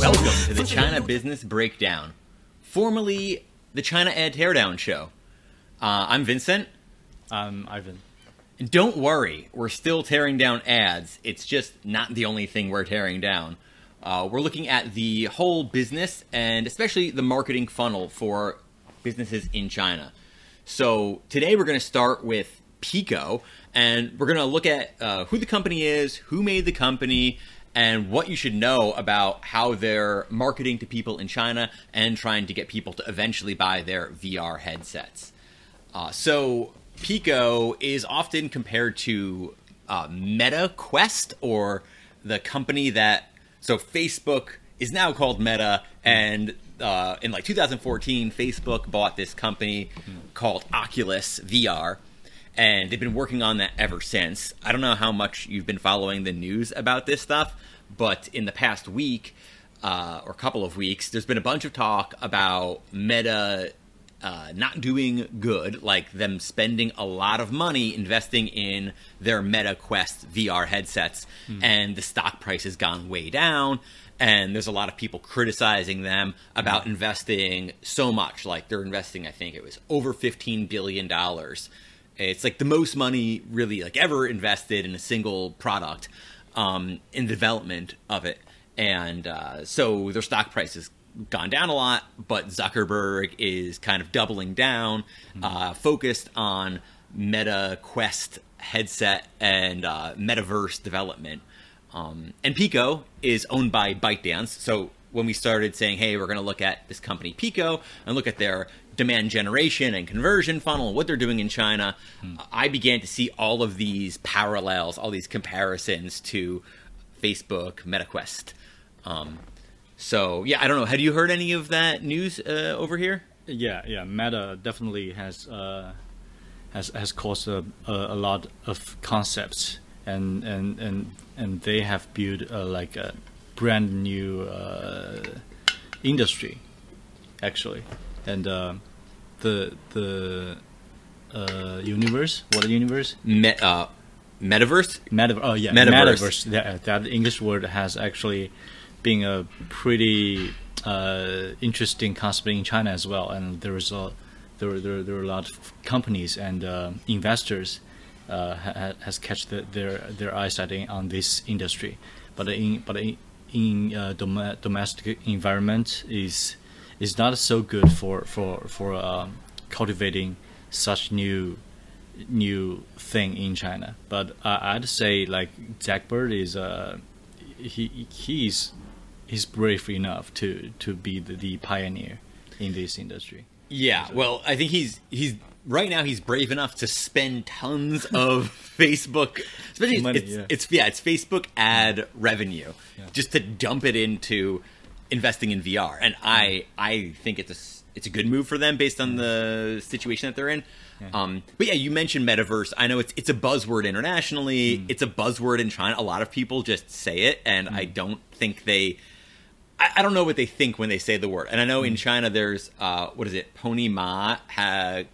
Welcome to the China Business Breakdown, formerly the China Ad Teardown Show. Uh, I'm Vincent. I'm Ivan. And don't worry, we're still tearing down ads. It's just not the only thing we're tearing down. Uh, we're looking at the whole business and especially the marketing funnel for businesses in China. So today we're going to start with Pico, and we're going to look at uh, who the company is, who made the company, and what you should know about how they're marketing to people in China and trying to get people to eventually buy their VR headsets. Uh, so Pico is often compared to uh, Meta Quest or the company that so Facebook is now called Meta, and uh, in like 2014, Facebook bought this company called Oculus VR, and they've been working on that ever since. I don't know how much you've been following the news about this stuff, but in the past week uh, or couple of weeks, there's been a bunch of talk about Meta uh, not doing good, like them spending a lot of money investing in their Meta Quest VR headsets, and the stock price has gone way down. And there's a lot of people criticizing them about investing so much. Like they're investing, I think it was over $15 billion. It's like the most money really like ever invested in a single product um, in the development of it. And uh, so their stock price has gone down a lot, but Zuckerberg is kind of doubling down, uh, focused on Meta Quest headset and uh, metaverse development. Um, and Pico is owned by ByteDance. So when we started saying, hey, we're going to look at this company Pico and look at their demand generation and conversion funnel, and what they're doing in China, I began to see all of these parallels, all these comparisons to Facebook, MetaQuest. Um, so yeah, I don't know. Had you heard any of that news uh, over here? Yeah, yeah. Meta definitely has uh, has has caused a, a, a lot of concepts, and and and and they have built uh, like a brand new uh, industry, actually, and uh, the the uh, universe, what a universe? Me- uh, Metaverse. Metaverse. Oh yeah, Metaverse. metaverse. That, that English word has actually been a pretty uh, interesting concept in China as well, and there is a there there there are a lot of companies and uh, investors ha, has catch the, their their eyesight on this industry, but in but in, in uh, dom- domestic environment is is not so good for for for um, cultivating such new new thing in China. But uh, I'd say like Jack Bird is uh he he's he's brave enough to to be the, the pioneer in this industry. Yeah. Well, I think he's he's right now he's brave enough to spend tons of Facebook, especially Money, it's, yeah. it's yeah it's Facebook ad revenue Yeah. just to dump it into investing in VR, and I I think it's a it's a good move for them based on the situation that they're in. Um, but yeah, you mentioned metaverse. I know it's it's a buzzword internationally. Mm. It's a buzzword in China. A lot of people just say it, and I don't think they. I, I don't know what they think when they say the word. And I know in China there's uh, what is it? Pony Ma had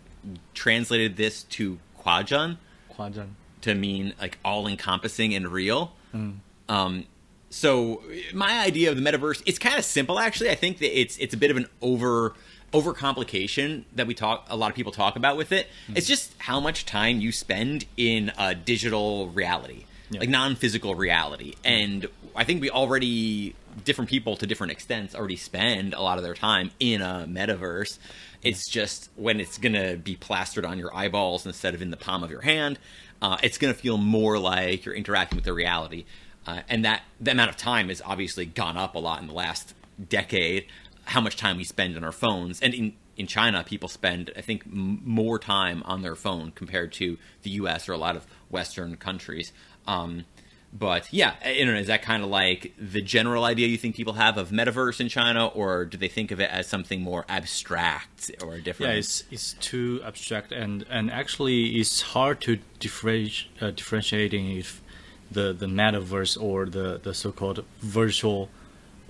translated this to Quajun Huajian. to mean like all encompassing and real. Um, so my idea of the metaverse, it's kind of simple actually. I think that it's it's a bit of an over overcomplication that we talk a lot of people talk about with it. It's just how much time you spend in a digital reality, Yeah. like non-physical reality. And I think we already different people to different extents already spend a lot of their time in a metaverse. It's just when it's gonna be plastered on your eyeballs instead of in the palm of your hand, uh, it's gonna feel more like you're interacting with the reality. Uh, and that the amount of time has obviously gone up a lot in the last decade. How much time we spend on our phones, and in in China, people spend I think m- more time on their phone compared to the U.S. or a lot of Western countries. Um, but yeah, I. Is that kind of like the general idea you think people have of metaverse in China, or do they think of it as something more abstract or different? Yeah, it's it's too abstract and and actually it's hard to differentiate uh, differentiating if the the metaverse or the the so-called virtual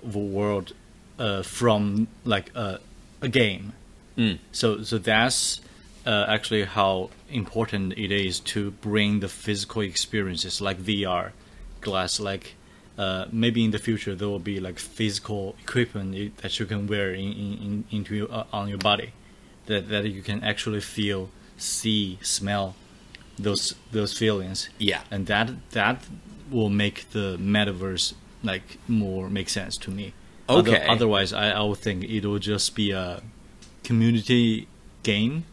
world uh, from like a a game. Mm. So so that's uh, uh, actually how important it is to bring the physical experiences like VR, glass, like uh, maybe in the future there will be like physical equipment that you can wear in, in, in into your, uh, on your body, that that you can actually feel, see, smell, those those feelings. Yeah. and that that will make the metaverse like more make sense to me. Other- Okay. otherwise, I, I would think it will just be a community game.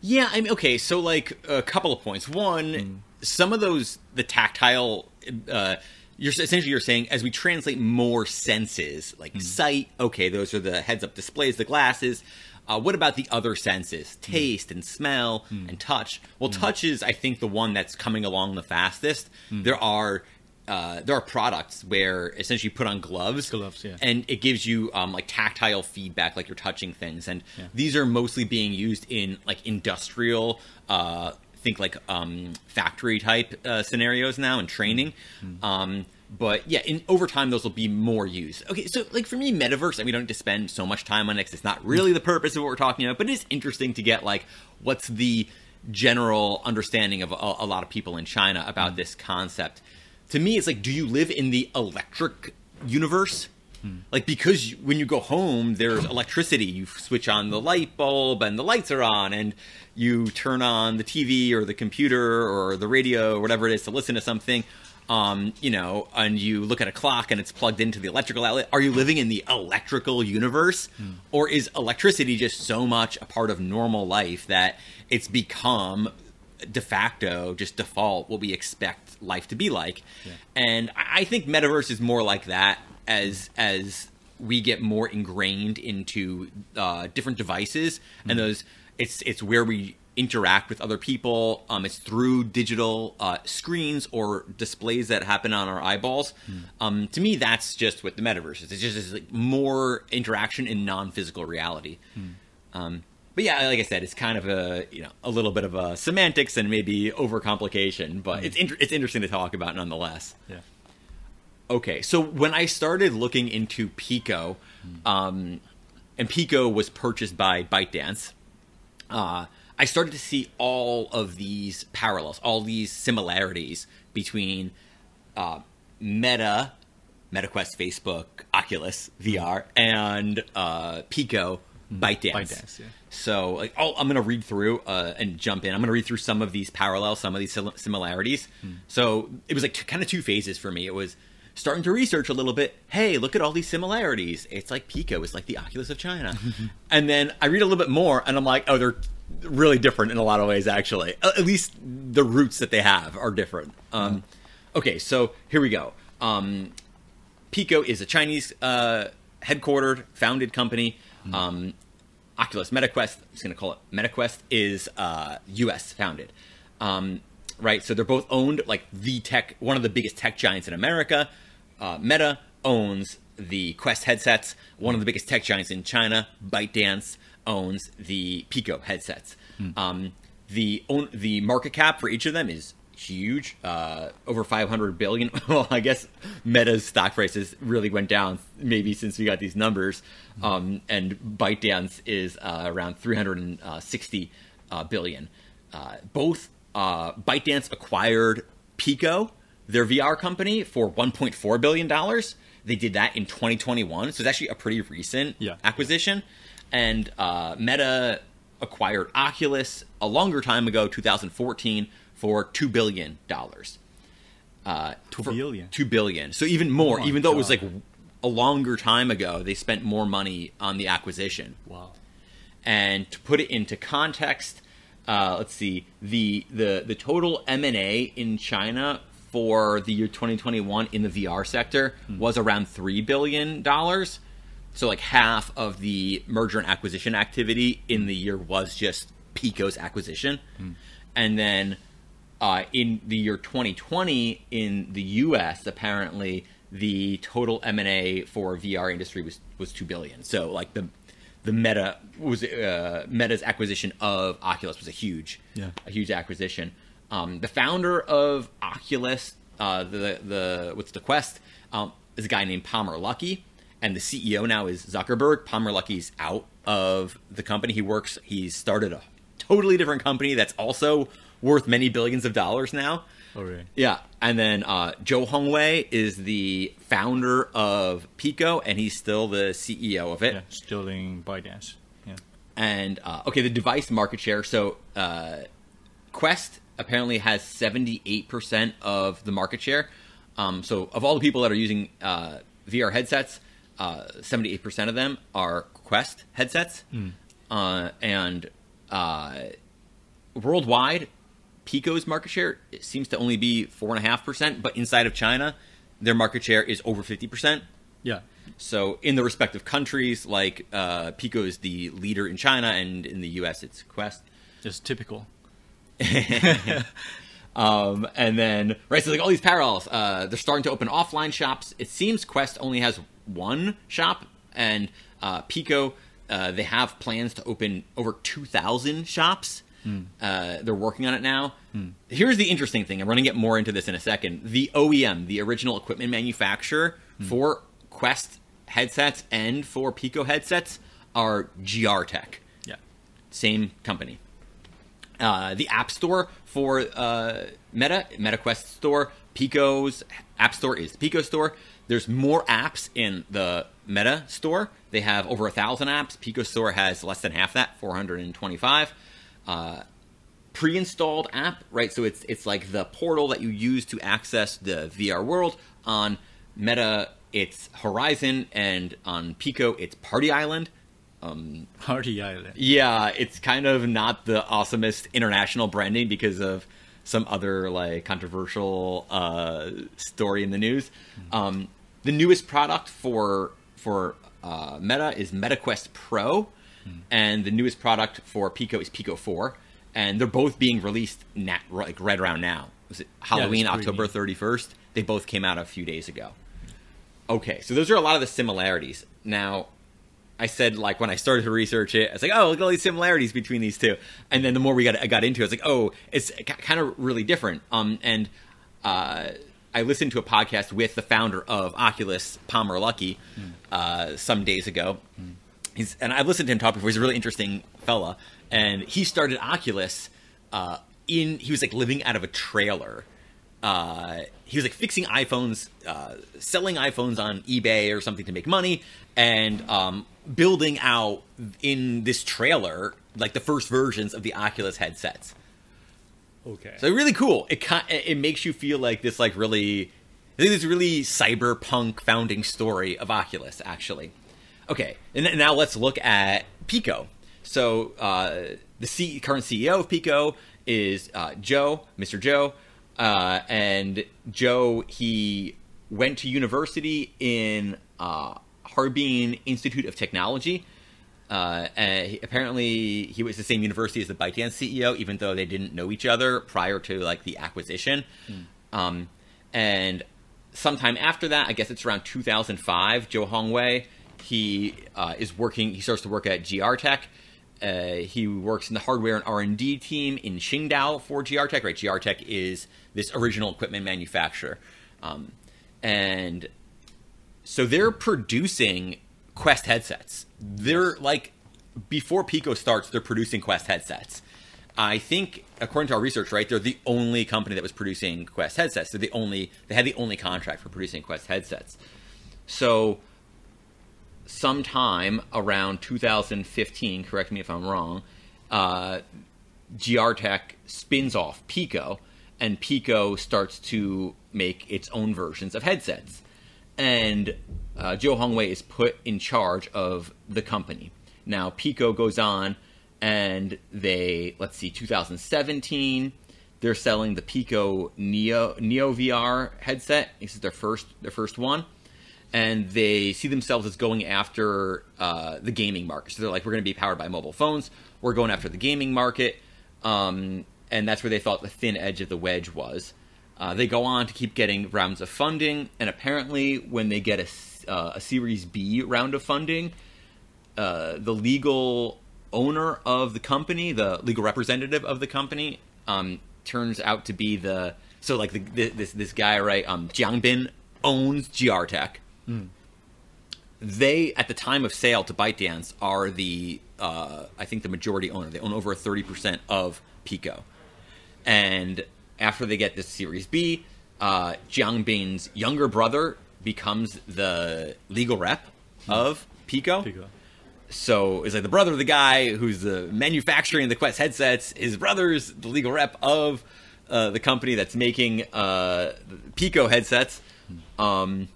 Yeah, I mean, okay, so like a couple of points. One, some of those the tactile. Uh, you're essentially you're saying as we translate more senses, like sight. Okay, those are the heads-up displays, the glasses. Uh, what about the other senses, taste and smell and touch? Well, touch is, I think, the one that's coming along the fastest. There are uh, there are products where essentially you put on gloves, Gloves, yeah. and it gives you um, like tactile feedback, like you're touching things. And Yeah. these are mostly being used in like industrial, uh, think like um, factory type uh, scenarios now and training. Um, but yeah, in over time those will be more used. Okay, so like for me, metaverse, and we don't need to spend so much time on it it's not really the purpose of what we're talking about. But it is interesting to get like what's the general understanding of a, a lot of people in China about this concept. To me, it's like, do you live in the electric universe? Like because you, when you go home, there's electricity. You switch on the light bulb, and the lights are on, and you turn on the TV or the computer or the radio or whatever it is to listen to something. Um, you know, and you look at a clock and it's plugged into the electrical outlet. Are you living in the electrical universe, or is electricity just so much a part of normal life that it's become de facto just default what we expect life to be like and i I think metaverse is more like that as as we get more ingrained into uh, different devices and those it's it's where we interact with other people um, it's through digital uh, screens or displays that happen on our eyeballs. Um, to me that's just what the metaverse is. It's just it's like more interaction in non-physical reality. Um, but yeah, like I said, it's kind of a you know a little bit of a semantics and maybe overcomplication, but it's inter- it's interesting to talk about nonetheless. Yeah. Okay, so when I started looking into Pico, um, and Pico was purchased by ByteDance, uh, I started to see all of these parallels, all these similarities between uh, Meta, MetaQuest, Facebook, Oculus VR, and uh, Pico, ByteDance. ByteDance, yeah. So like, i I'm going to read through uh, and jump in. I'm going to read through some of these parallels, some of these similarities. So it was like t- kind of two phases for me. It was starting to research a little bit. Hey, look at all these similarities. It's like Pico is like the Oculus of China. and then I read a little bit more, and I'm like, oh, they're really different in a lot of ways. Actually, at least the roots that they have are different. Um, okay, so here we go. Um, Pico is a Chinese uh, headquartered, founded company. Um, Oculus MetaQuest, I'm just going to call it MetaQuest, is uh, U.S. founded. Um, right, so they're both owned like the tech, one of the biggest tech giants in America. Uh, Meta owns the Quest headsets. One of the biggest tech giants in China, ByteDance, owns the Pico headsets. Um, the own, the market cap for each of them is huge, uh, over 500 billion. well, I guess Meta's stock prices really went down maybe since we got these numbers, um, and ByteDance is uh, around 360 uh, billion. Uh, both uh, ByteDance acquired Pico, their VR company, for 1.4 billion dollars. They did that in 2021, so it's actually a pretty recent Yeah. acquisition. And uh, Meta acquired Oculus a longer time ago, 2014, for two billion dollars. Uh, Two billion? Two billion. So even more. Oh even though it was like a longer time ago, they spent more money on the acquisition. Wow. And to put it into context, uh, let's see the the the total M and A in China for the year 2021 in the VR sector was around three billion dollars. So like half of the merger and acquisition activity in the year was just Pico's acquisition, and then uh, in the year 2020 in the U.S. apparently the total M and A for VR industry was was two billion. So like the the Meta was uh, Meta's acquisition of Oculus was a huge Yeah. a huge acquisition. Um, the founder of Oculus, uh, the the what's the Quest, um, is a guy named Palmer Luckey, and the CEO now is Zuckerberg. Palmer Luckey's out of the company. He works. He's started a totally different company that's also worth many billions of dollars now. Oh, really? Yeah, and then uh, Zhou Hongwei is the founder of Pico, and he's still the CEO of it. Yeah, still in ByteDance. Yeah. And uh, okay, the device market share. So uh, Quest apparently has seventy eight percent of the market share. Um, so of all the people that are using uh, VR headsets, seventy eight percent of them are Quest headsets, uh, and uh, worldwide, Pico's market share seems to only be four and a half percent, but inside of China, their market share is over fifty percent. Yeah. So in the respective countries, like uh, Pico is the leader in China, and in the U.S. it's Quest. Just typical. Um, and then right, so like all these parallels. Uh, they're starting to open offline shops. It seems Quest only has one shop, and uh, Pico uh, they have plans to open over two thousand shops. Uh, they're working on it now. Here's the interesting thing. I'm going to get more into this in a second. The OEM, the original equipment manufacturer for Quest headsets and for Pico headsets, are Goertek Yeah. same company. Uh, the App Store for uh, Meta, MetaQuest Store, Pico's App Store is the Pico Store. There's more apps in the Meta Store. They have over a thousand apps. Pico Store has less than half that, 425. Uh, pre-installed app, right? So it's it's like the portal that you use to access the VR world. On Meta, it's Horizon, and on Pico, it's Party Island. Party Island. Yeah, it's kind of not the awesomest international branding because of some other like controversial uh, story in the news. Um, the newest product for for uh, Meta is MetaQuest Pro, and the newest product for Pico is Pico Four, and they're both being released na- like right around now. Was it Halloween, pretty October thirty first? They both came out a few days ago. Okay, so those are a lot of the similarities. Now, I said like when I started to research it, I was like, oh, look at all these similarities between these two. And then the more we got I got into it, I was like, oh, it's kind of really different. Um, and uh, I listened to a podcast with the founder of Oculus, Palmer Luckey, uh, some days ago. He's and I've listened to him talk before. He's a really interesting fella, and he started Oculus uh, in he was like living out of a trailer. Uh, he was like fixing iPhones, uh, selling iPhones on eBay or something to make money, and um, building out in this trailer like the first versions of the Oculus headsets. Okay. So really cool. It it makes you feel like this like really I think this really cyberpunk founding story of Oculus actually. Okay, and now let's look at Pico. So uh, the C- current CEO of Pico is uh, Zhou, Mr. Zhou, uh, and Joe he went to university in uh, Harbin Institute of Technology. Uh, he- apparently, he was the same university as the ByteDance CEO, even though they didn't know each other prior to like the acquisition. Um, and sometime after that, I guess it's around 2005, Zhou Hongwei, he uh, is working. He starts to work at Goertek. Uh, he works in the hardware and R and D team in Qingdao for Goertek. Right, GR Tech is this original equipment manufacturer, um, and so they're producing Quest headsets. They're like before Pico starts, they're producing Quest headsets. I think, according to our research, right, they're the only company that was producing Quest headsets. They're the only they had the only contract for producing Quest headsets. So, sometime around 2015, correct me if I'm wrong, uh, Goertek spins off Pico, and Pico starts to make its own versions of headsets. And uh, Zhou Hongwei is put in charge of the company. Now, Pico goes on, and they, let's see, 2017, they're selling the Pico Neo Neo VR headset. This is their first their first one and they see themselves as going after uh, the gaming market. So they're like, we're going to be powered by mobile phones. We're going after the gaming market, um, and that's where they thought the thin edge of the wedge was. Uh, they go on to keep getting rounds of funding, and apparently, when they get a, uh, a Series B round of funding, uh, the legal owner of the company, the legal representative of the company, um, turns out to be the so like the, the, this this guy right, um, Jiang Bin owns Goertek. They at the time of sale to ByteDance are the uh, I think, the majority owner. They own over 30% of Pico. And after they get this Series B, uh, Jiang Bin's younger brother becomes the legal rep of Pico. Pico. So it's like the brother of the guy who's the manufacturing the Quest headsets. His brother's the legal rep of uh, the company that's making uh, Pico headsets. Um,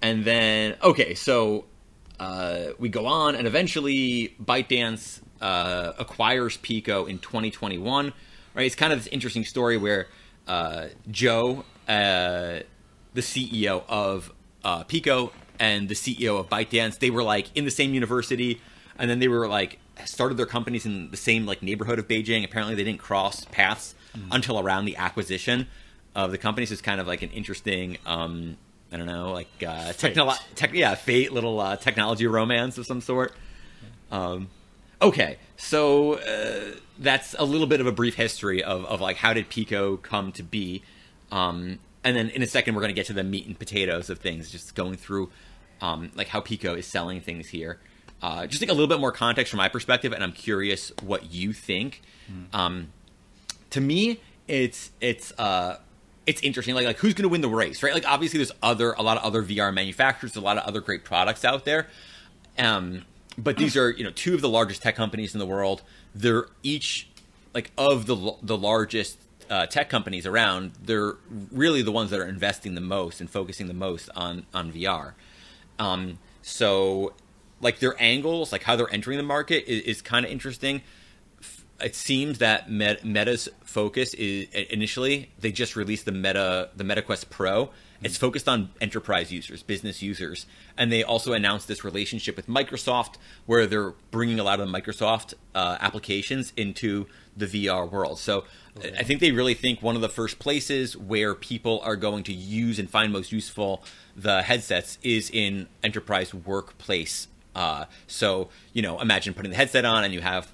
and then okay, so uh, we go on, and eventually ByteDance uh, acquires Pico in 2021. Right, it's kind of this interesting story where uh, Zhou, uh, the CEO of uh, Pico, and the CEO of ByteDance, they were like in the same university, and then they were like started their companies in the same like neighborhood of Beijing. Apparently, they didn't cross paths until around the acquisition of the companies. So it's kind of like an interesting. Um, I don't know, like uh, technolo- tech, yeah, fate, little uh, technology romance of some sort. Um, okay, so uh, that's a little bit of a brief history of, of like how did Pico come to be, um, and then in a second we're going to get to the meat and potatoes of things, just going through um, like how Pico is selling things here. Uh, just like a little bit more context from my perspective, and I'm curious what you think. Um, to me, it's it's uh, it's interesting. Like like who's going to win the race, right? Like obviously there's other a lot of other VR manufacturers, a lot of other great products out there. Um, but these are you know two of the largest tech companies in the world. They're each like of the the largest uh, tech companies around. They're really the ones that are investing the most and focusing the most on on VR. Um, so like their angles, like how they're entering the market, is, is kind of interesting it seems that Meta's focus is initially they just released the Meta the MetaQuest Pro. It's focused on enterprise users, business users, and they also announced this relationship with Microsoft, where they're bringing a lot of the Microsoft uh, applications into the VR world. So I think they really think one of the first places where people are going to use and find most useful the headsets is in enterprise workplace. Uh, so you know, imagine putting the headset on and you have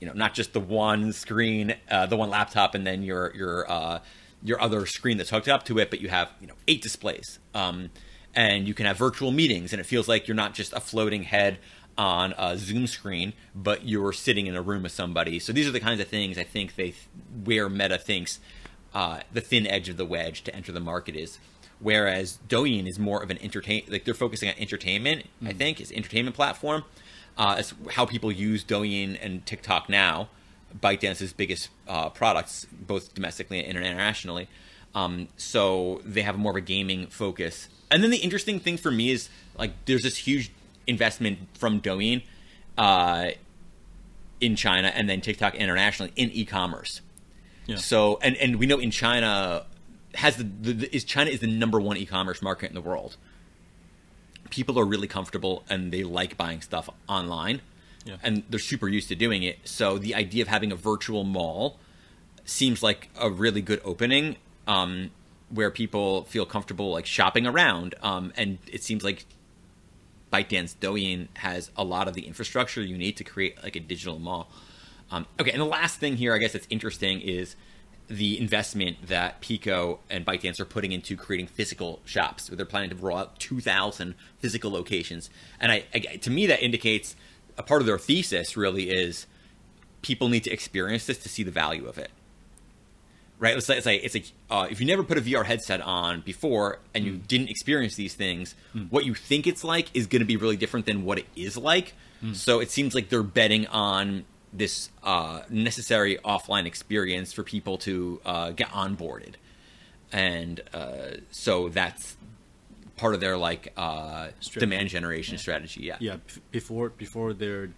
you know not just the one screen uh, the one laptop and then your your uh, your other screen that's hooked up to it but you have you know eight displays. Um, and you can have virtual meetings and it feels like you're not just a floating head on a zoom screen but you're sitting in a room with somebody. So these are the kinds of things i think they where meta thinks uh, the thin edge of the wedge to enter the market is. Whereas douyin is more of an entertain like they're focusing on entertainment i think is entertainment platform. Uh, as how people use Douyin and TikTok now, ByteDance's biggest uh, products, both domestically and internationally. Um, so they have more of a gaming focus. And then the interesting thing for me is like there's this huge investment from Douyin uh, in China and then TikTok internationally in e-commerce. Yeah. So and and we know in China has the, the, the is China is the number one e-commerce market in the world people are really comfortable and they like buying stuff online Yeah. and they're super used to doing it so the idea of having a virtual mall seems like a really good opening um, where people feel comfortable like shopping around um, and it seems like ByteDance Douyin has a lot of the infrastructure you need to create like a digital mall um, okay and the last thing here I guess that's interesting is the investment that Pico and ByteDance are putting into creating physical shops. They're planning to roll out 2,000 physical locations, and I, I, to me that indicates a part of their thesis really is people need to experience this to see the value of it. Right? It's like, it's like, it's like uh, if you never put a VR headset on before and you didn't experience these things, what you think it's like is going to be really different than what it is like. So it seems like they're betting on this uh, necessary offline experience for people to uh, get onboarded, and uh, so that's part of their like uh, demand generation strategy. Yeah. yeah before before they're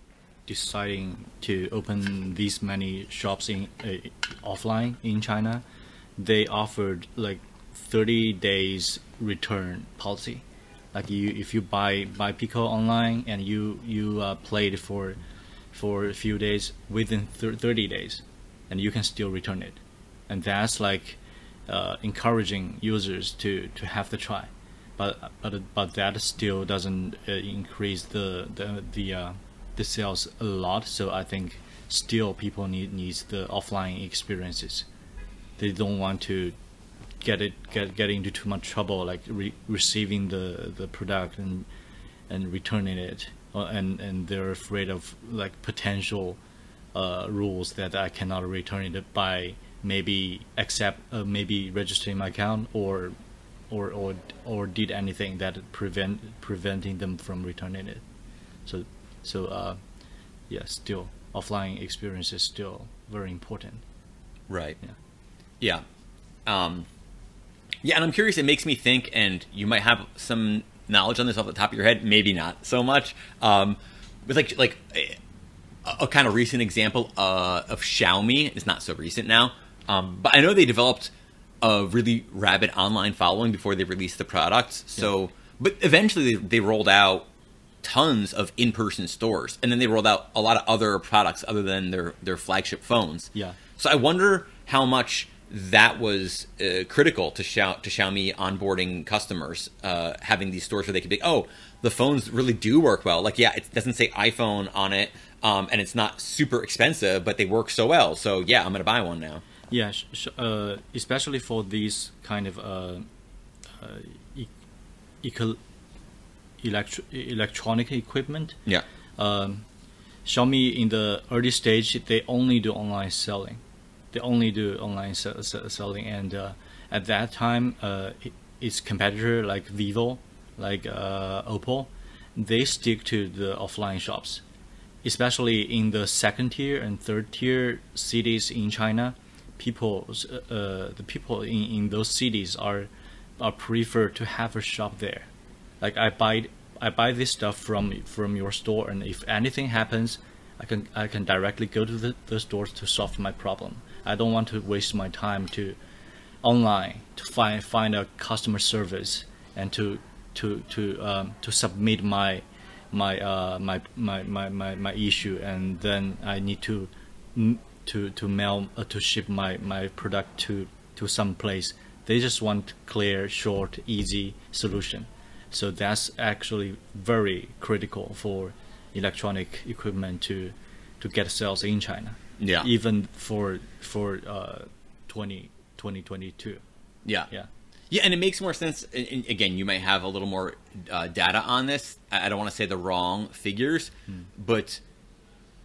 deciding to open these many shops in uh, offline in China, they offered like 30 days return policy. Like you, if you buy buy Pico online and you you uh, played for for a few days within thir- 30 days, and you can still return it, and that's like uh, encouraging users to to have the try but but but that still doesn't uh, increase the the the uh, the sales a lot. So I think still people need needs the offline experiences. They don't want to get it get get into too much trouble like re- receiving the the product and and returning it uh, and and they're afraid of like potential uh, rules that I cannot return it by maybe accept uh, maybe registering my account or or or or did anything that prevent preventing them from returning it. So so uh, yeah, still offline experience is still very important. Right. Yeah. Yeah. Um, yeah, and I'm curious. It makes me think, and you might have some knowledge on this off the top of your head. Maybe not so much. Um, with like like a, a kind of recent example uh, of Xiaomi. It's not so recent now, um, but I know they developed a really rabid online following before they released the products. So, but eventually they, they rolled out tons of in-person stores, and then they rolled out a lot of other products other than their their flagship phones. Yeah. So I wonder how much that was uh, critical to Xiao, to Xiaomi onboarding customers, uh, having these stores where they could be, oh, the phones really do work well. Like, yeah, it doesn't say iPhone on it, um, and it's not super expensive, but they work so well. So yeah, I'm gonna buy one now. Yeah, sh- sh- uh, especially for these kind of uh, uh, e- eco- electro- electronic equipment. Yeah. Um, Xiaomi in the early stage they only do online selling. They only do online se- se- selling, and uh, at that time, uh, its competitor like Vivo, like uh, Oppo, they stick to the offline shops, especially in the second tier and third tier cities in China. People, uh, uh, the people in, in those cities are are prefer to have a shop there like I buy I buy this stuff from from your store, and if anything happens, I can I can directly go to the, the stores to solve my problem. I don't want to waste my time to online to find find a customer service and to to to um, to submit my my uh my my, my, my, my issue and then I need to to to mail uh, to ship my my product to to some place. They just want clear, short, easy solution. So that's actually very critical for electronic equipment to to get sales in China. Yeah. Even for for uh 20, 2022. Yeah. Yeah. Yeah, and it makes more sense. and- again, you might have a little more uh, data on this. I I don't want to say the wrong figures, but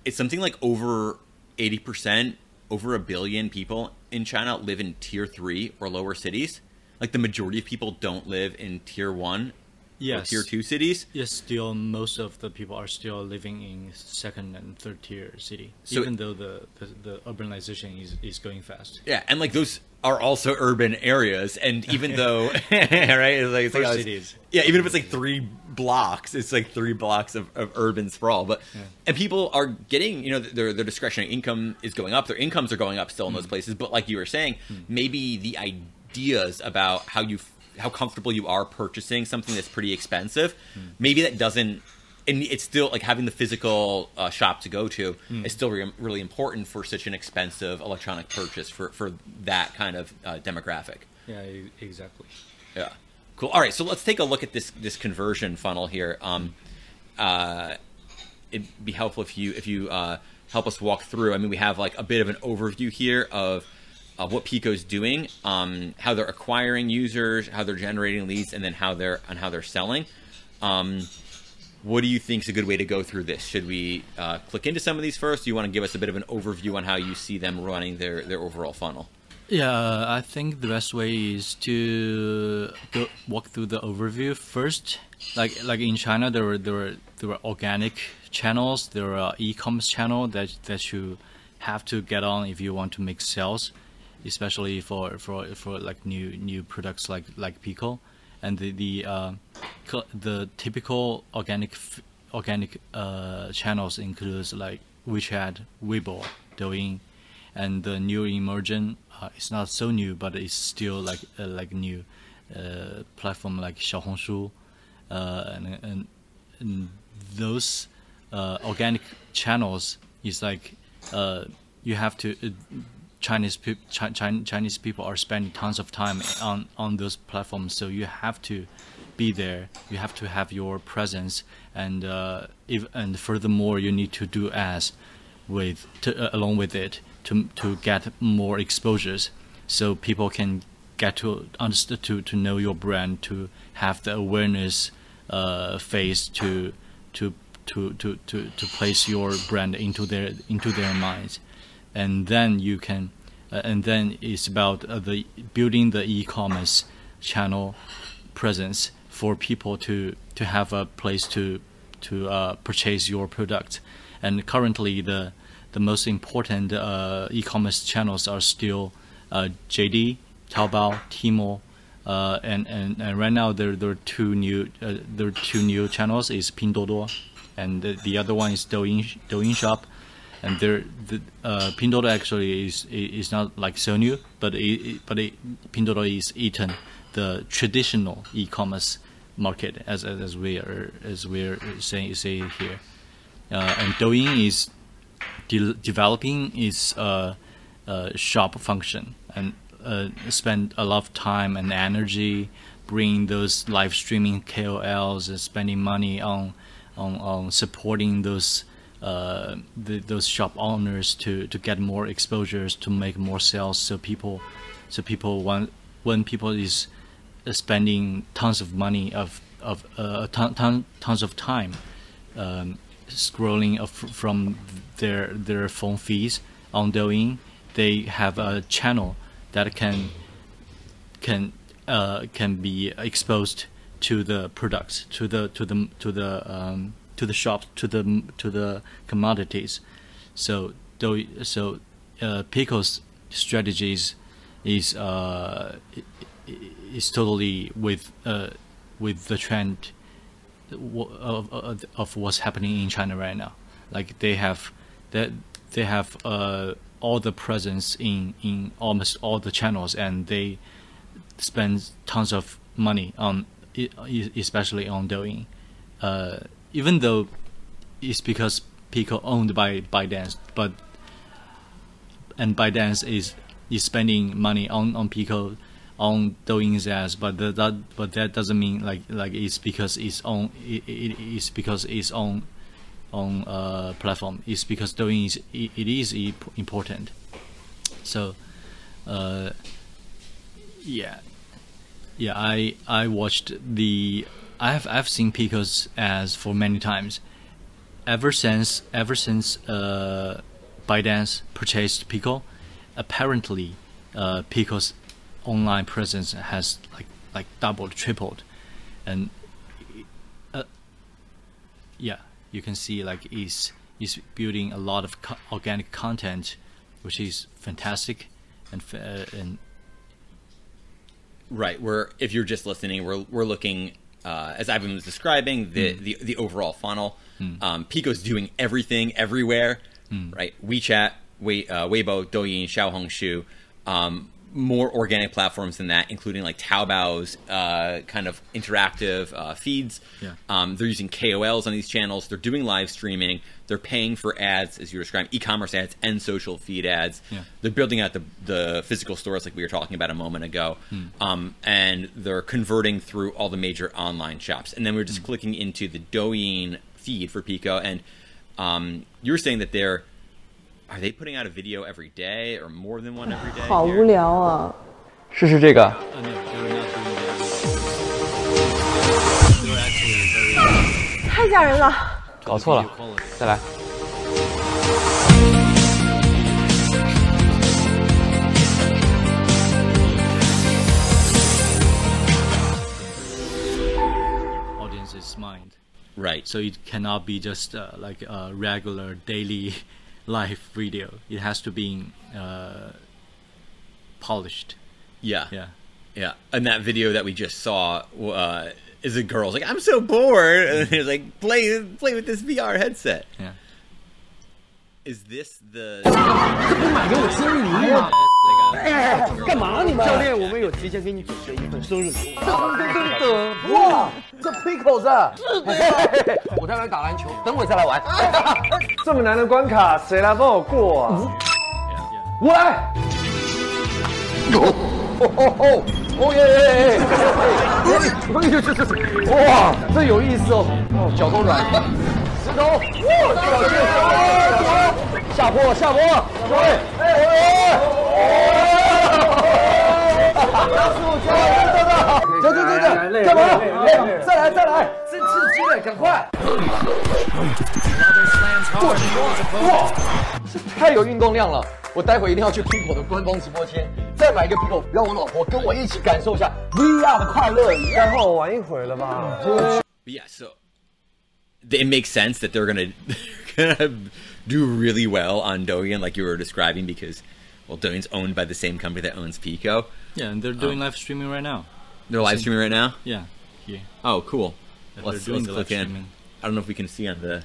it's something like over 80%, over a billion people in China live in tier three or lower cities. Like the majority of people don't live in tier one or Yes. tier two cities. Yes, still most of the people are still living in second and third tier city, So- even though the, the, the urbanization is, is going fast. Yeah, and like those are also urban areas, and even though right, it's like, it's like yeah, even if it's like three blocks, it's like three blocks of, of urban sprawl. But and people are getting, you know, their their discretionary income is going up. Their incomes are going up still in Hmm. those places. But like you were saying, maybe the ideas about how you how comfortable you are purchasing something that's pretty expensive, Hmm. maybe that doesn't. And it's still like having the physical uh, shop to go to Hmm. is still re- really important for such an expensive electronic purchase for for that kind of uh, demographic. Yeah, exactly. Yeah. Cool. All right, so let's take a look at this this conversion funnel here. Um, uh, it'd be helpful if you if you uh, help us walk through. I mean, we have like a bit of an overview here of of what Pico's doing, um, how they're acquiring users, how they're generating leads, and then how they're and how they're selling. Um, what do you think is a good way to go through this? Should we uh, click into some of these first? Do you want to give us a bit of an overview on how you see them running their their overall funnel? Yeah, I think the best way is to go walk through the overview first. Like like in China, there were there were there were organic channels, there are e-commerce channel that that you have to get on if you want to make sales, especially for for for like new new products like like Pico, and the the uh, the typical organic organic uh, channels includes like WeChat, Weibo, Douyin, and the new emergent. uh, it's not so new but it's still like uh, like new uh, platform like Xiaohongshu uh, and, and, and those uh, organic channels is like uh, you have to uh, Chinese peop Chi- Chi- Chinese people are spending tons of time on on those platforms. So you have to be there. You have to have your presence. And uh, if and furthermore you need to do ads with to, uh, along with it to to get more exposures. So people can get to understand to, to know your brand to have the awareness uh, phase to to to, to, to, to place your brand into their into their minds, and then you can, uh, and then it's about uh, the building the e-commerce channel presence for people to to have a place to to uh, purchase your product. And currently, the the most important uh, e-commerce channels are still uh, JD, Taobao, Tmall, uh, and, and and right now there there are two new there are two new channels is Pinduoduo, and the, the other one is Douyin Douyin Shop, and there the uh, actually is is not like so new, but it, but it, is eaten the traditional e-commerce market as as we are as we're saying say here, uh, and Douyin is de- developing its uh, uh, shop function and uh, spend a lot of time and energy bringing those live streaming KOLs and spending money on on, on supporting those uh, the, those shop owners to, to get more exposures to make more sales so people so people want when people is spending tons of money of of uh, ton, ton, tons of time um, scrolling from their their phone feeds on Douyin, they have a channel that can can uh, can be exposed to the products, to the to the to the um, to the shops, to the to the commodities. So so uh, Pico's strategies is uh, is totally with uh, with the trend of, of, of what's happening in China right now. Like they have that they have uh, all the presence in in almost all the channels, and they spend tons of money on especially on Douyin. Uh, even though it's because Pico owned by ByteDance, but and ByteDance is is spending money on on Pico on Douyin's ads, but the, that but that doesn't mean like like it's because it's on it, it, it's because it's on on uh, platform. It's because Douyin is it, it is important. So, uh, yeah, yeah. I I watched the I've I've seen Pico's ads for many times. Ever since ever since uh, ByteDance purchased Pico, apparently uh, Pico's online presence has like like doubled, tripled, and uh, yeah, you can see like is is building a lot of co- organic content, which is fantastic, and uh, and right. We're if you're just listening, we're we're looking uh, as Ivan was describing the mm. the, the overall funnel. Mm. Um, Pico's doing everything everywhere, mm. right? WeChat, Wei, uh, Weibo, Douyin, Xiaohongshu. Um, more organic platforms than that, including like Taobao's uh, kind of interactive uh, feeds. Yeah. Um, they're using KOLs on these channels. They're doing live streaming. They're paying for ads, as you were describing, e-commerce ads and social feed ads. Yeah. They're building out the, the physical stores like we were talking about a moment ago. Hmm. Um, and they're converting through all the major online shops. And then we're just hmm. clicking into the Douyin feed for Pico. And um, you were saying that they're are they putting out a video every day or more than one every day? 好无聊啊！试试这个。太吓人了！搞错了，再来。Audience's mind. Right. So it cannot be just uh, like a regular daily live video. It has to be uh, polished. Yeah. Yeah. Yeah. And that video that we just saw uh, is a girl's like, I'm so bored. And he's like, play, play with this VR headset. Yeah. Is this the? 哎，干嘛你们？教练，我们有提前给你准备一份生日礼物。噔噔噔！哇，这 Pickles 是的，我在那打篮球，等会再来玩。这么难的关卡，谁来帮我过啊？我来。哦哦哦哦耶耶耶！哎呦这这这，哇，这有意思哦。哦，脚都软。石头，哇，下坡下坡，各位，哎哎哎！加油加速，走走走走，干嘛？哎，再来再来，这次吸的，赶快！哇，这太有运动量了！我待会一定要去 Pico 的官方直播间，再买一个 Pico，让我老婆跟我一起感受一下 VR 的快乐。该换我玩一会了吧？Yeah, so it makes sense that they're gonna, gonna do really well on Douyin, like you were describing, because well, Douyin's owned by the same company that owns Pico. Yeah, and they're doing um, live streaming right now. They're live streaming right now. Yeah. Here. Oh, cool. Yeah, let's, let's click in. I don't know if we can see on the.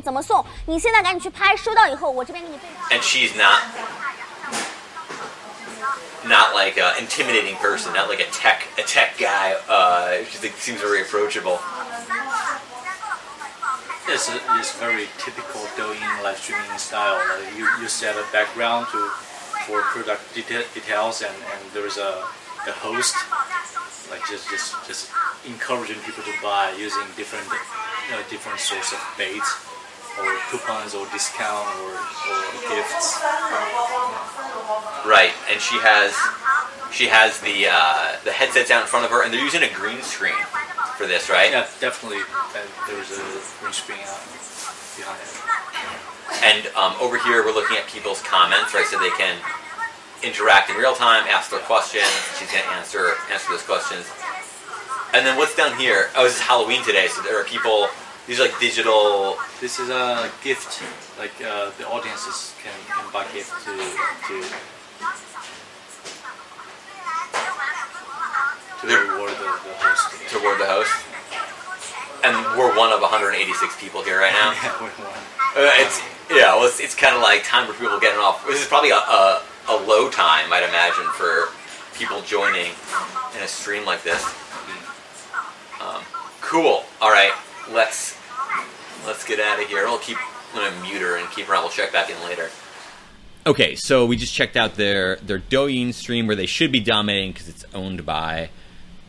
怎么送。你现在赶紧去拍，收到以后我这边给你备。And she's not not like a intimidating person, not like a tech a tech guy. Uh, she seems very approachable. Yes, it's very typical Douyin live streaming style. You, you set a background to for product deta- details, and, and there's a, a host, like just just just encouraging people to buy using different know, different sorts of baits or coupons or discount or, or gifts. Right, and she has she has the uh, the headsets out in front of her, and they're using a green screen for this, right? Yeah, definitely. There's a green screen behind it. And um, over here, we're looking at people's comments, right? So they can interact in real time, ask their questions. She's gonna answer answer those questions. And then what's down here? Oh, this is Halloween today, so there are people. These are like digital. This is a gift. Like uh, the audiences can, can buy gift to to to reward the, the host. to reward the host. And we're one of 186 people here right now. Yeah, we're one. Uh, it's yeah, well, it's, it's kind of like time for people getting off. This is probably a, a, a low time, I'd imagine, for people joining in a stream like this. Um, cool. All right, let's let's get out of here. We'll keep I'm gonna mute her and keep her on. We'll check back in later. Okay, so we just checked out their their Douyin stream where they should be dominating because it's owned by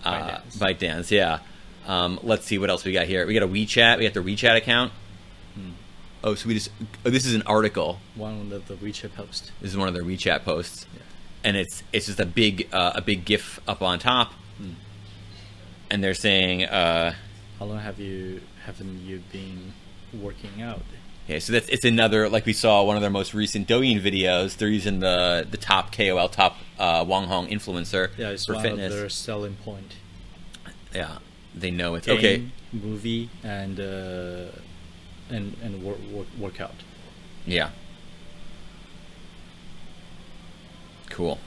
uh, ByteDance. ByteDance. Yeah. Um, let's see what else we got here. We got a WeChat. We got the WeChat account. Oh, so we just. Oh, this is an article. One of the WeChat post. This is one of their WeChat posts, and it's it's just a big uh, a big GIF up on top, and they're saying, uh, How long have you haven't you been working out? yeah. So that's it's another like we saw one of their most recent Douyin videos. They're using the the top KOL, top uh, Wang Hong influencer Yeah, it's for one fitness. of their selling point. Yeah, they know it's Game, okay. Movie and uh, and and work, work, workout. Yeah. Cool.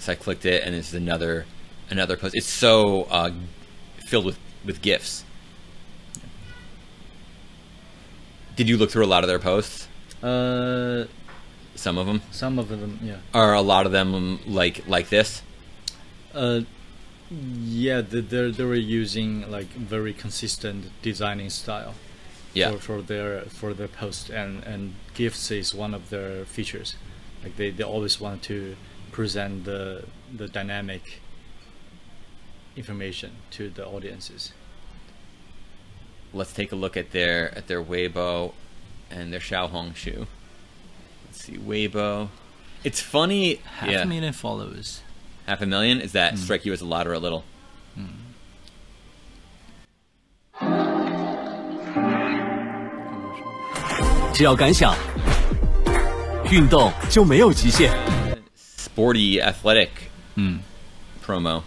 So I clicked it, and this is another another post. It's so uh, filled with with gifs. Did you look through a lot of their posts? Uh, Some of them some of them, yeah. are a lot of them like like this. Uh, yeah, they they they were using like very consistent designing style. Yeah. For, for their for their post and and gifts is one of their features. Like they, they always want to present the the dynamic information to the audiences let's take a look at their at their Weibo and their Xiaohongshu. Let's see Weibo. It's funny. Half yeah. a million followers. Half a million? Is that mm. strike you as a lot or a little? Mm. Sporty athletic mm. promo.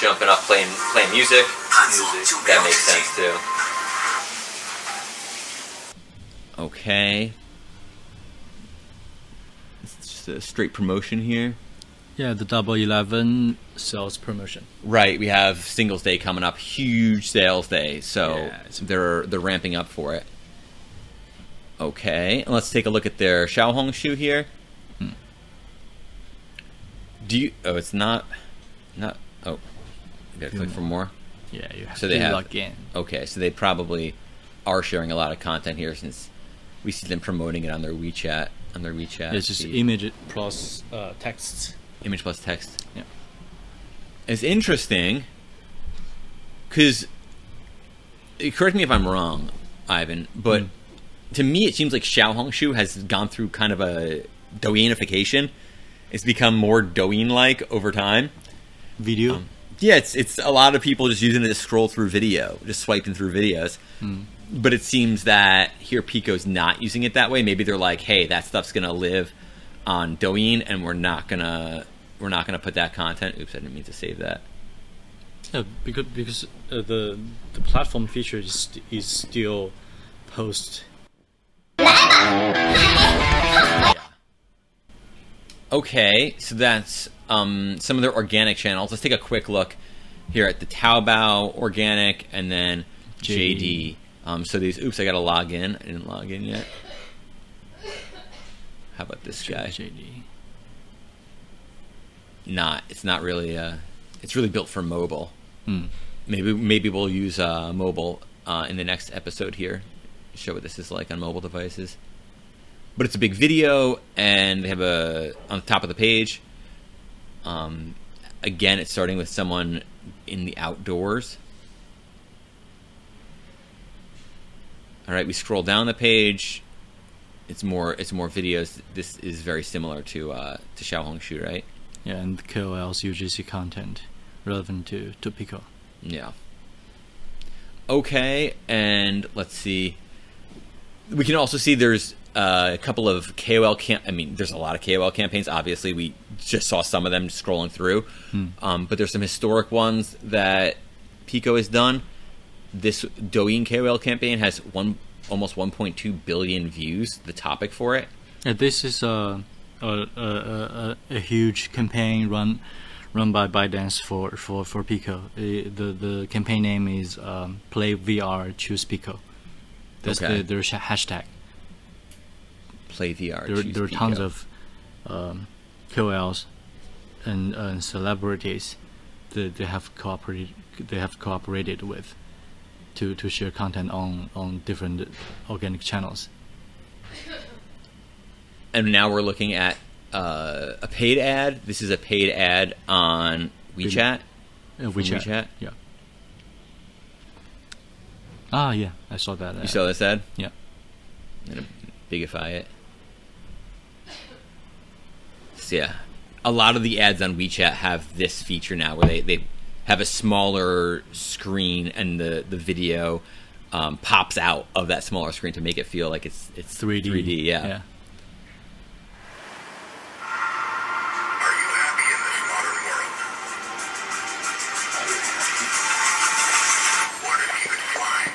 Jumping up playing playing music. Music. That makes sense too. Okay. It's just a straight promotion here. Yeah, the Double Eleven sales promotion. Right, we have Singles Day coming up, huge sales day, so Yeah, they're they're ramping up for it. Okay, and let's take a look at their Xiaohongshu here. Hmm. Do you? Oh, it's not, not. Oh, you gotta click for more. Yeah, you have So to they have- log in. Okay, so they probably are sharing a lot of content here since we see them promoting it on their WeChat on their WeChat. It's just feed. image plus uh, texts. image plus text. Yeah. It's interesting because correct me if I'm wrong, Ivan, but to me, it seems like Xiao Xiaohongshu has gone through kind of a Douyin-ification. It's become more Douyin-like over time. Video. Um, yeah, it's it's a lot of people just using it to scroll through video, just swiping through videos. Hmm. But it seems that here Pico's not using it that way. Maybe they're like, "Hey, that stuff's gonna live on Douyin, and we're not gonna we're not gonna put that content." Oops, I didn't mean to save that. Yeah, because because uh, the the platform feature is is still post. Okay, so that's um, some of their organic channels. Let's take a quick look here at the Taobao organic and then JD. JD. Um, so these, oops, I got to log in. I didn't log in yet. How about this guy? JD. Not. It's not really. Uh, it's really built for mobile. Hmm. Maybe maybe we'll use uh, mobile uh, in the next episode here. Show what this is like on mobile devices. But it's a big video, and they have a on the top of the page. Um, again, it's starting with someone in the outdoors. All right, we scroll down the page. It's more. It's more videos. This is very similar to uh, to Xiaohongshu, right? Yeah, and KOL's UGC content relevant to to Pico. Yeah. Okay, and let's see. We can also see there's uh, a couple of KOL camp. I mean, there's a lot of KOL campaigns. Obviously, we just saw some of them scrolling through. Um, but there's some historic ones that Pico has done. This Douyin KOL campaign has one almost 1.2 billion views. The topic for it. Yeah, this is a a, a, a, a huge campaign run run by ByteDance for for for Pico. Uh, the the campaign name is um, Play VR Choose Pico. That's Okay. the, their hashtag. Play VR. There, there are tons of um, KOLs and, and celebrities that they have cooperated they have cooperated with to, to share content on, on different organic channels. and now we're looking at uh, a paid ad. This is a paid ad on WeChat. Uh, WeChat. WeChat? Yeah. Ah, yeah, I saw that. Ad. You saw this ad? Yeah. I'm gonna bigify it. So yeah, a lot of the ads on WeChat have this feature now, where they, they have a smaller screen and the the video um, pops out of that smaller screen to make it feel like it's it's 3D. 3D, yeah. yeah. Are you happy in this modern world? What have you been flying?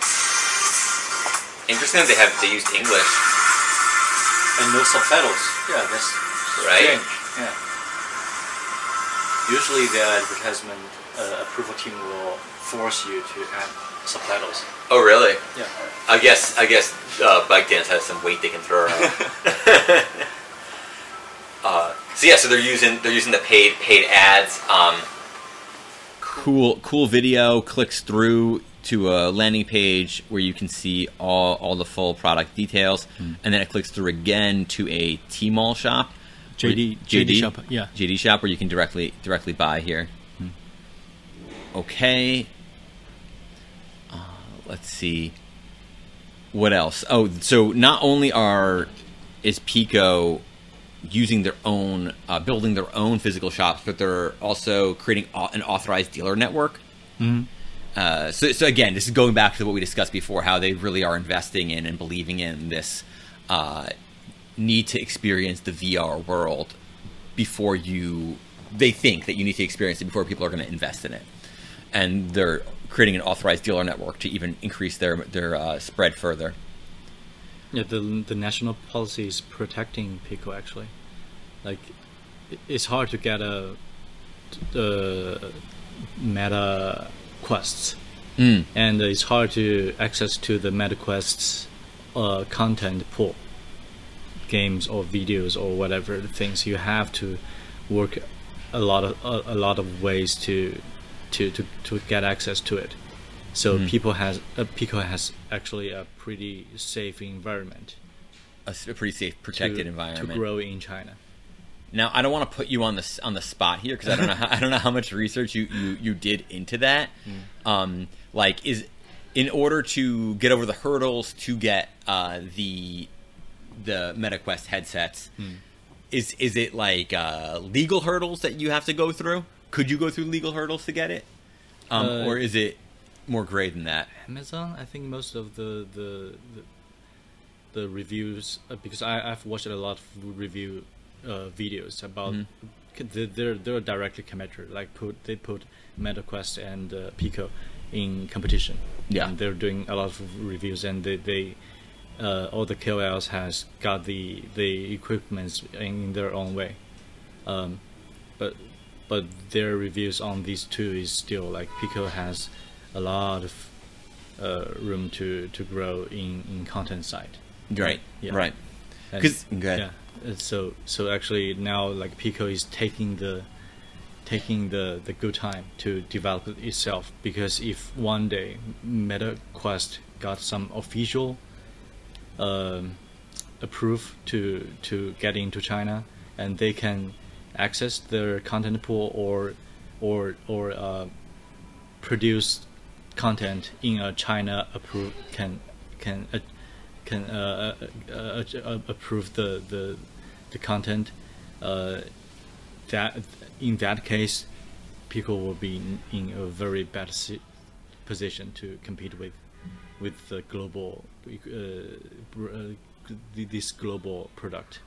Interesting that they have they used English, And no subtitles. Yeah, that's right? Yeah. Usually, the advertisement uh, approval team will force you to add subtitles. Oh really? Yeah. I guess I guess uh, ByteDance has some weight they can throw around. uh, so yeah, so they're using they're using the paid paid ads. Um, cool cool video clicks through to a landing page where you can see all all the full product details, and then it clicks through again to a Tmall shop. JD JD shop. Yeah. JD shop where you can directly directly buy here. Okay. Uh, let's see. What else? Oh, so not only are is Pico using their own, uh, building their own physical shops, but they're also creating an authorized dealer network. Hmm. Uh, so, so again, this is going back to what we discussed before, how they really are investing in and believing in this uh, need to experience the VR world before you. They think that you need to experience it before people are going to invest in it, and they're creating an authorized dealer network to even increase their their uh, spread further. Yeah, the the national policy is protecting Pico actually. Like, it's hard to get a the Meta quests, Mm. and it's hard to access to the Meta quests uh, content pool, games or videos or whatever things. You have to work a lot of a, a lot of ways to to to to get access to it. So people has uh, Pico has actually a pretty safe environment a pretty safe, protected to, environment. to grow in China. Now, I don't want to put you on the on the spot here because I don't know how, I don't know how much research you, you, you did into that. Um, like, is in order to get over the hurdles to get uh, the the MetaQuest headsets, is is it like uh, legal hurdles that you have to go through? Could you go through legal hurdles to get it, um, Uh, or is it more gray than that? Amazon, I think most of the the the, the reviews uh, because I I've watched a lot of review uh, videos about Mm-hmm. they're, they're they're directly competitor like put they put MetaQuest and uh, Pico in competition. Yeah. and they're doing a lot of reviews and they they uh, all the KOLs has got the the equipments in their own way. Um, but but their reviews on these two is still like Pico has a lot of uh, room to, to grow in, in content side. Right, Yeah. right. And- 'Cause- yeah. uh, So so actually now like Pico is taking the taking the, the good time to develop itself because if one day MetaQuest got some official um, approve to to get into China and they can access their content pool or or or uh, produce content in a China approve can can uh, can uh, uh, uh, uh, approve the the the content that in that case people will be in, in a very bad si- position to compete with with the global uh, uh, th- this global product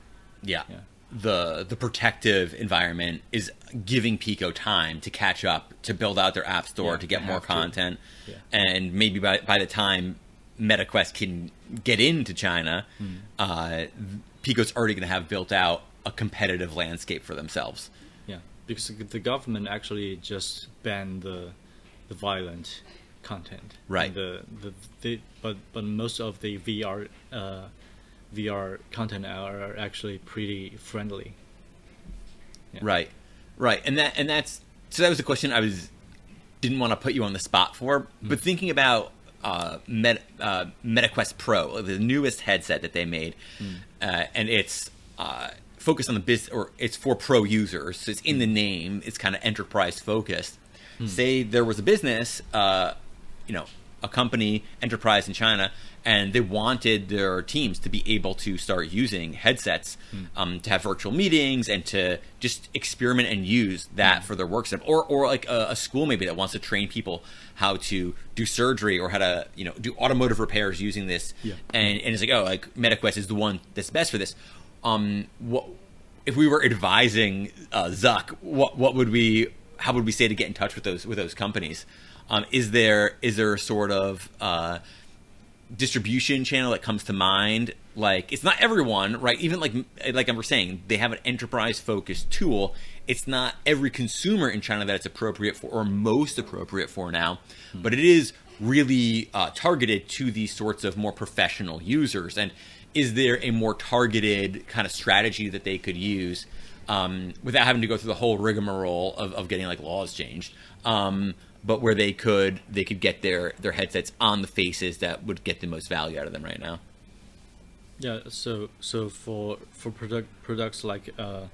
Yeah. Yeah. The the protective environment is giving Pico time to catch up, to build out their app store, Yeah, to get more content, Yeah. and maybe by by the time MetaQuest can get into China, Hmm. uh, Pico's already going to have built out a competitive landscape for themselves. Yeah, because the- the government actually just banned the the violent content. Right. The the, the but but most of the VR uh, VR content are, actually pretty friendly. Yeah. Right, right, and that and that's so that was the question I was didn't want to put you on the spot for, Mm-hmm. but thinking about uh, Meta, uh, MetaQuest Pro, the newest headset that they made, Mm. uh, and it's uh, focused on the business or it's for pro users. So it's in Mm. the name. It's kind of enterprise focused. Say there was a business, uh, you know, a company enterprise in China, and they wanted their teams to be able to start using headsets um, to have virtual meetings and to just experiment and use that for their work setup, or or like a, a school maybe that wants to train people how to do surgery or how to you know do automotive repairs using this, Yeah. and and it's like oh like MetaQuest is the one that's best for this. Um, what if we were advising uh, Zuck? What what would we? How would we say to get in touch with those with those companies? Um, is there is there a sort of uh, distribution channel that comes to mind? Like it's not everyone, right? Even like like I was saying, they have an enterprise focused tool. It's not every consumer in China that it's appropriate for or most appropriate for now, but it is really uh, targeted to these sorts of more professional users. And is there a more targeted kind of strategy that they could use um, without having to go through the whole rigmarole of, of getting like laws changed? Um, but where they could they could get their their headsets on the faces that would get the most value out of them right now. Yeah, so so for for product products like uh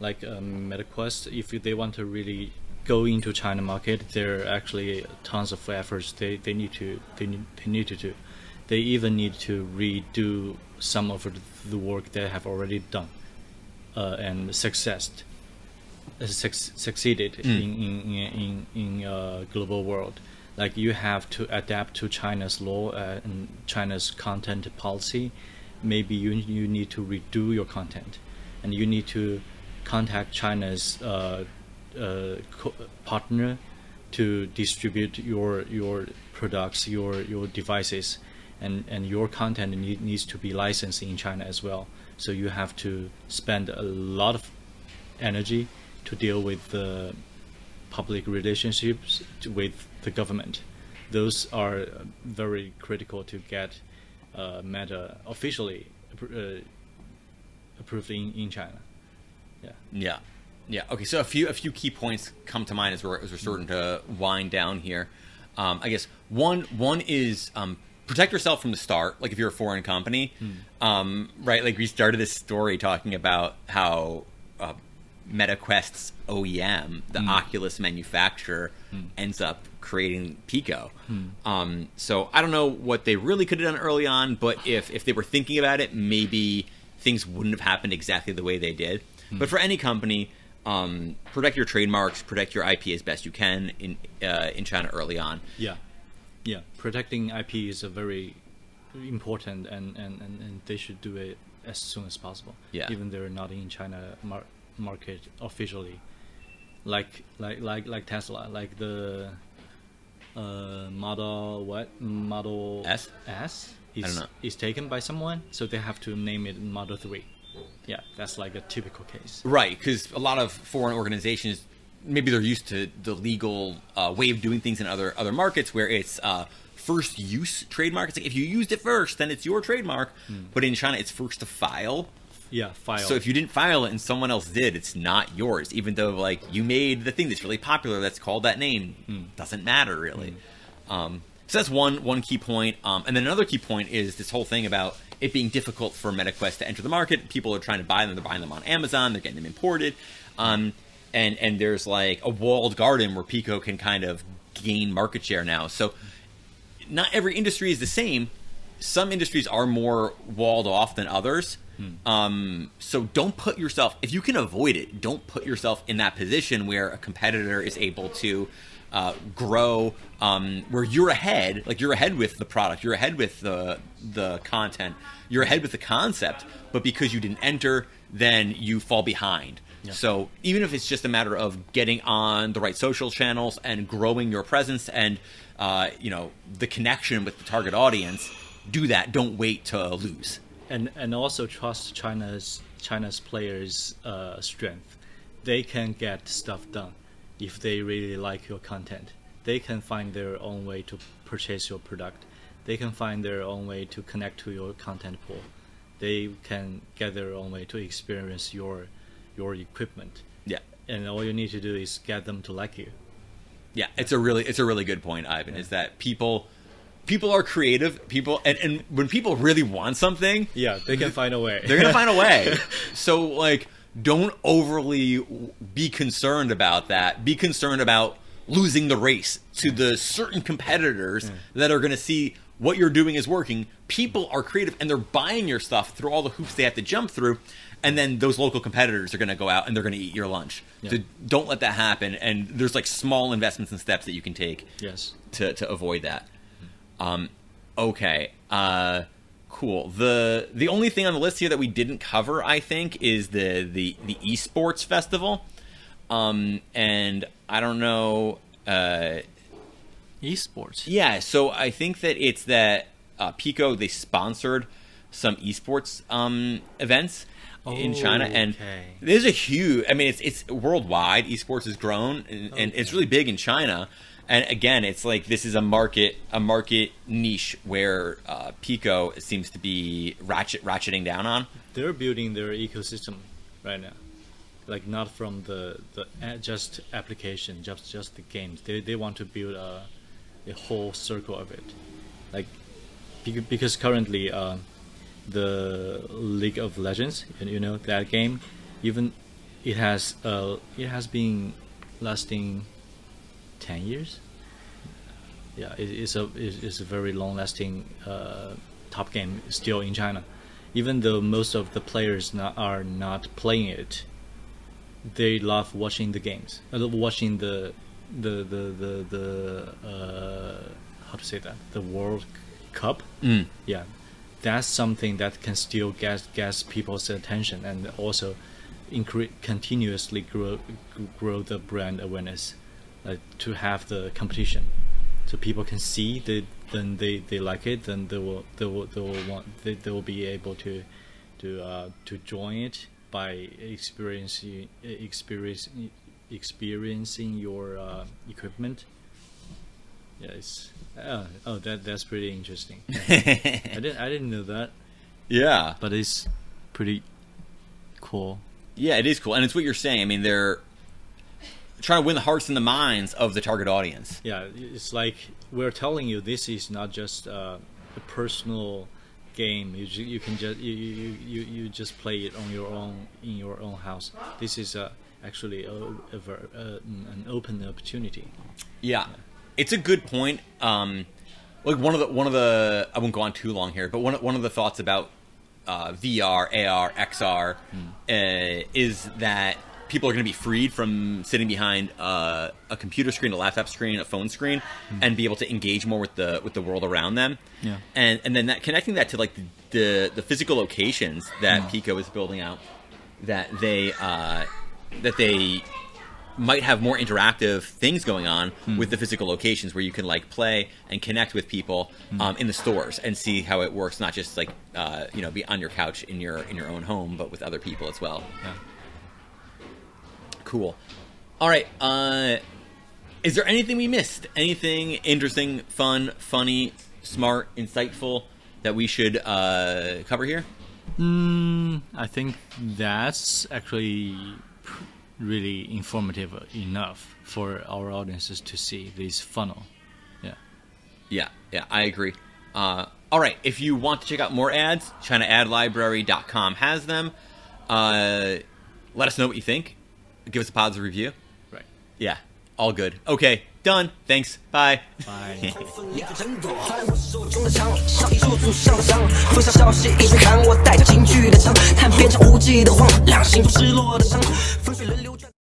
like um, MetaQuest, if they want to really go into China market, there are actually tons of efforts they, they need to they need they need to do. They even need to redo some of the work they have already done uh, and successed suc succeeded in in in in, in uh, global world. Like you have to adapt to China's law uh, and China's content policy. Maybe you you need to redo your content, and you need to contact China's uh, uh, co- partner to distribute your your products, your your devices, and and your content need, needs to be licensed in China as well. So you have to spend a lot of energy to deal with the public relationships with the government. Those are uh, very critical to get uh, Meta officially uh, approved in, in China. Yeah. Yeah, yeah. Okay, so a few a few key points come to mind as we're as we're starting to wind down here. Um, I guess one one is um, protect yourself from the start. Like if you're a foreign company, um, right? Like we started this story talking about how MetaQuest's OEM, the Oculus manufacturer, ends up creating Pico. Um, so I don't know what they really could have done early on, but if if they were thinking about it, maybe things wouldn't have happened exactly the way they did. But for any company, um, protect your trademarks, protect your IP as best you can in uh, in China early on. Yeah, yeah. Protecting IP is a very important, and, and, and, and they should do it as soon as possible. Yeah. Even they're not in China mar- market officially, like like like like Tesla, like the uh, Model what Model S? S is is taken by someone, so they have to name it Model Three. Yeah, that's like a typical case. Right, because a lot of foreign organizations maybe they're used to the legal uh, way of doing things in other other markets where it's uh, first use trademark. It's like if you used it first, then it's your trademark. But in China, it's first to file. Yeah, file. So if you didn't file it and someone else did, it's not yours. Even though like you made the thing that's really popular that's called that name, doesn't matter really. Um, so that's one one key point. Um, and then another key point is this whole thing about it being difficult for MetaQuest to enter the market. People are trying to buy them. They're buying them on Amazon. They're getting them imported. Um, and and there's like a walled garden where Pico can kind of gain market share now. So not every industry is the same. Some industries are more walled off than others. Um, so don't put yourself, if you can avoid it, don't put yourself in that position where a competitor is able to uh, grow, um, where you're ahead, like you're ahead with the product, you're ahead with the the content, you're ahead with the concept, but because you didn't enter, then you fall behind. So even if it's just a matter of getting on the right social channels and growing your presence and uh, you know the connection with the target audience, do that. Don't wait to lose. And and also trust China's China's players' uh, strength. They can get stuff done if they really like your content. They can find their own way to purchase your product. They can find their own way to connect to your content pool. They can get their own way to experience your your equipment. Yeah, And all you need to do is get them to like you. yeah. It's a really it's a really good point, Ivan. Is that people people are creative. People and, and when people really want something, Yeah, they can find a way. they're gonna find a way. So like, don't overly be concerned about that. Be concerned about losing the race to the certain competitors that are gonna see what you're doing is working. People are creative and they're buying your stuff through all the hoops they have to jump through. And then those local competitors are going to go out and they're going to eat your lunch. So don't let that happen. And there's like small investments and steps that you can take yes. to, to avoid that. Um, okay. Uh, cool. The the only thing on the list here that we didn't cover, I think, is the the the esports festival. Um, and I don't know. Uh, Esports. yeah, so I think that it's that uh, Pico they sponsored some esports um, events in China, and Okay. there's a huge. I mean, it's it's worldwide. Esports has grown, and, and it's really big in China. And again, it's like this is a market a market niche where uh, Pico seems to be ratchet ratcheting down on. they're building their ecosystem right now. Like not from the the just application just just the games. They, they want to build a, a whole circle of it. Like because currently uh, the league of legends you know that game even it has uh it has been lasting 10 years. Yeah it, it's a it's it's a very long lasting uh, top game still in china. Even though most of the players not, are not playing it they love watching the games uh, watching the the the the, the uh, how to say that? The world cup. Mm. yeah. That's something that can still get get people's attention and also incre- continuously grow grow the brand awareness uh, to have the competition. So people can see that then they, they like it then they will they will they will want they, they will be able to to uh, to join it by experiencing experience experiencing your uh, equipment. Yeah it's oh, oh that that's pretty interesting. I didn't I didn't know that. Yeah, but it's pretty cool. Yeah, it is cool, and it's what you're saying. I mean, they're trying to win the hearts and the minds of the target audience. yeah it's like we're telling you this is not just uh, a personal game. You, you can just you, you, you, you just play it on your own in your own house. This is uh, actually a, a, uh, an open opportunity. Yeah, it's a good point. Um, like one of the one of the I won't go on too long here, but one of- one of the thoughts about uh, VR, AR, XR uh, is that people are going to be freed from sitting behind uh, a computer screen, a laptop screen, a phone screen, and be able to engage more with the with the world around them. Yeah. And and then that connecting that to like the the, the physical locations that Pico is building out, that they uh, that they might have more interactive things going on with the physical locations where you can like play and connect with people um, in the stores and see how it works not just like uh, you know be on your couch in your in your own home but with other people as well Yeah. Cool all right uh is there anything we missed anything interesting fun funny smart insightful that we should uh cover here Mm, I think that's actually really informative enough for our audiences to see this funnel. Yeah. Yeah, yeah, I agree. Uh, all right, if you want to check out more ads, ChinaAdLibrary.com has them. Uh, let us know what you think Give us a positive review. Right. Yeah, all good. Okay, done. Thanks. Bye. Bye. 你的争夺，在我手中的枪，像一束束上的伤。风沙消息，一群看我带着京剧的枪，看变成无际的荒凉，幸福失落的伤，风吹冷冽。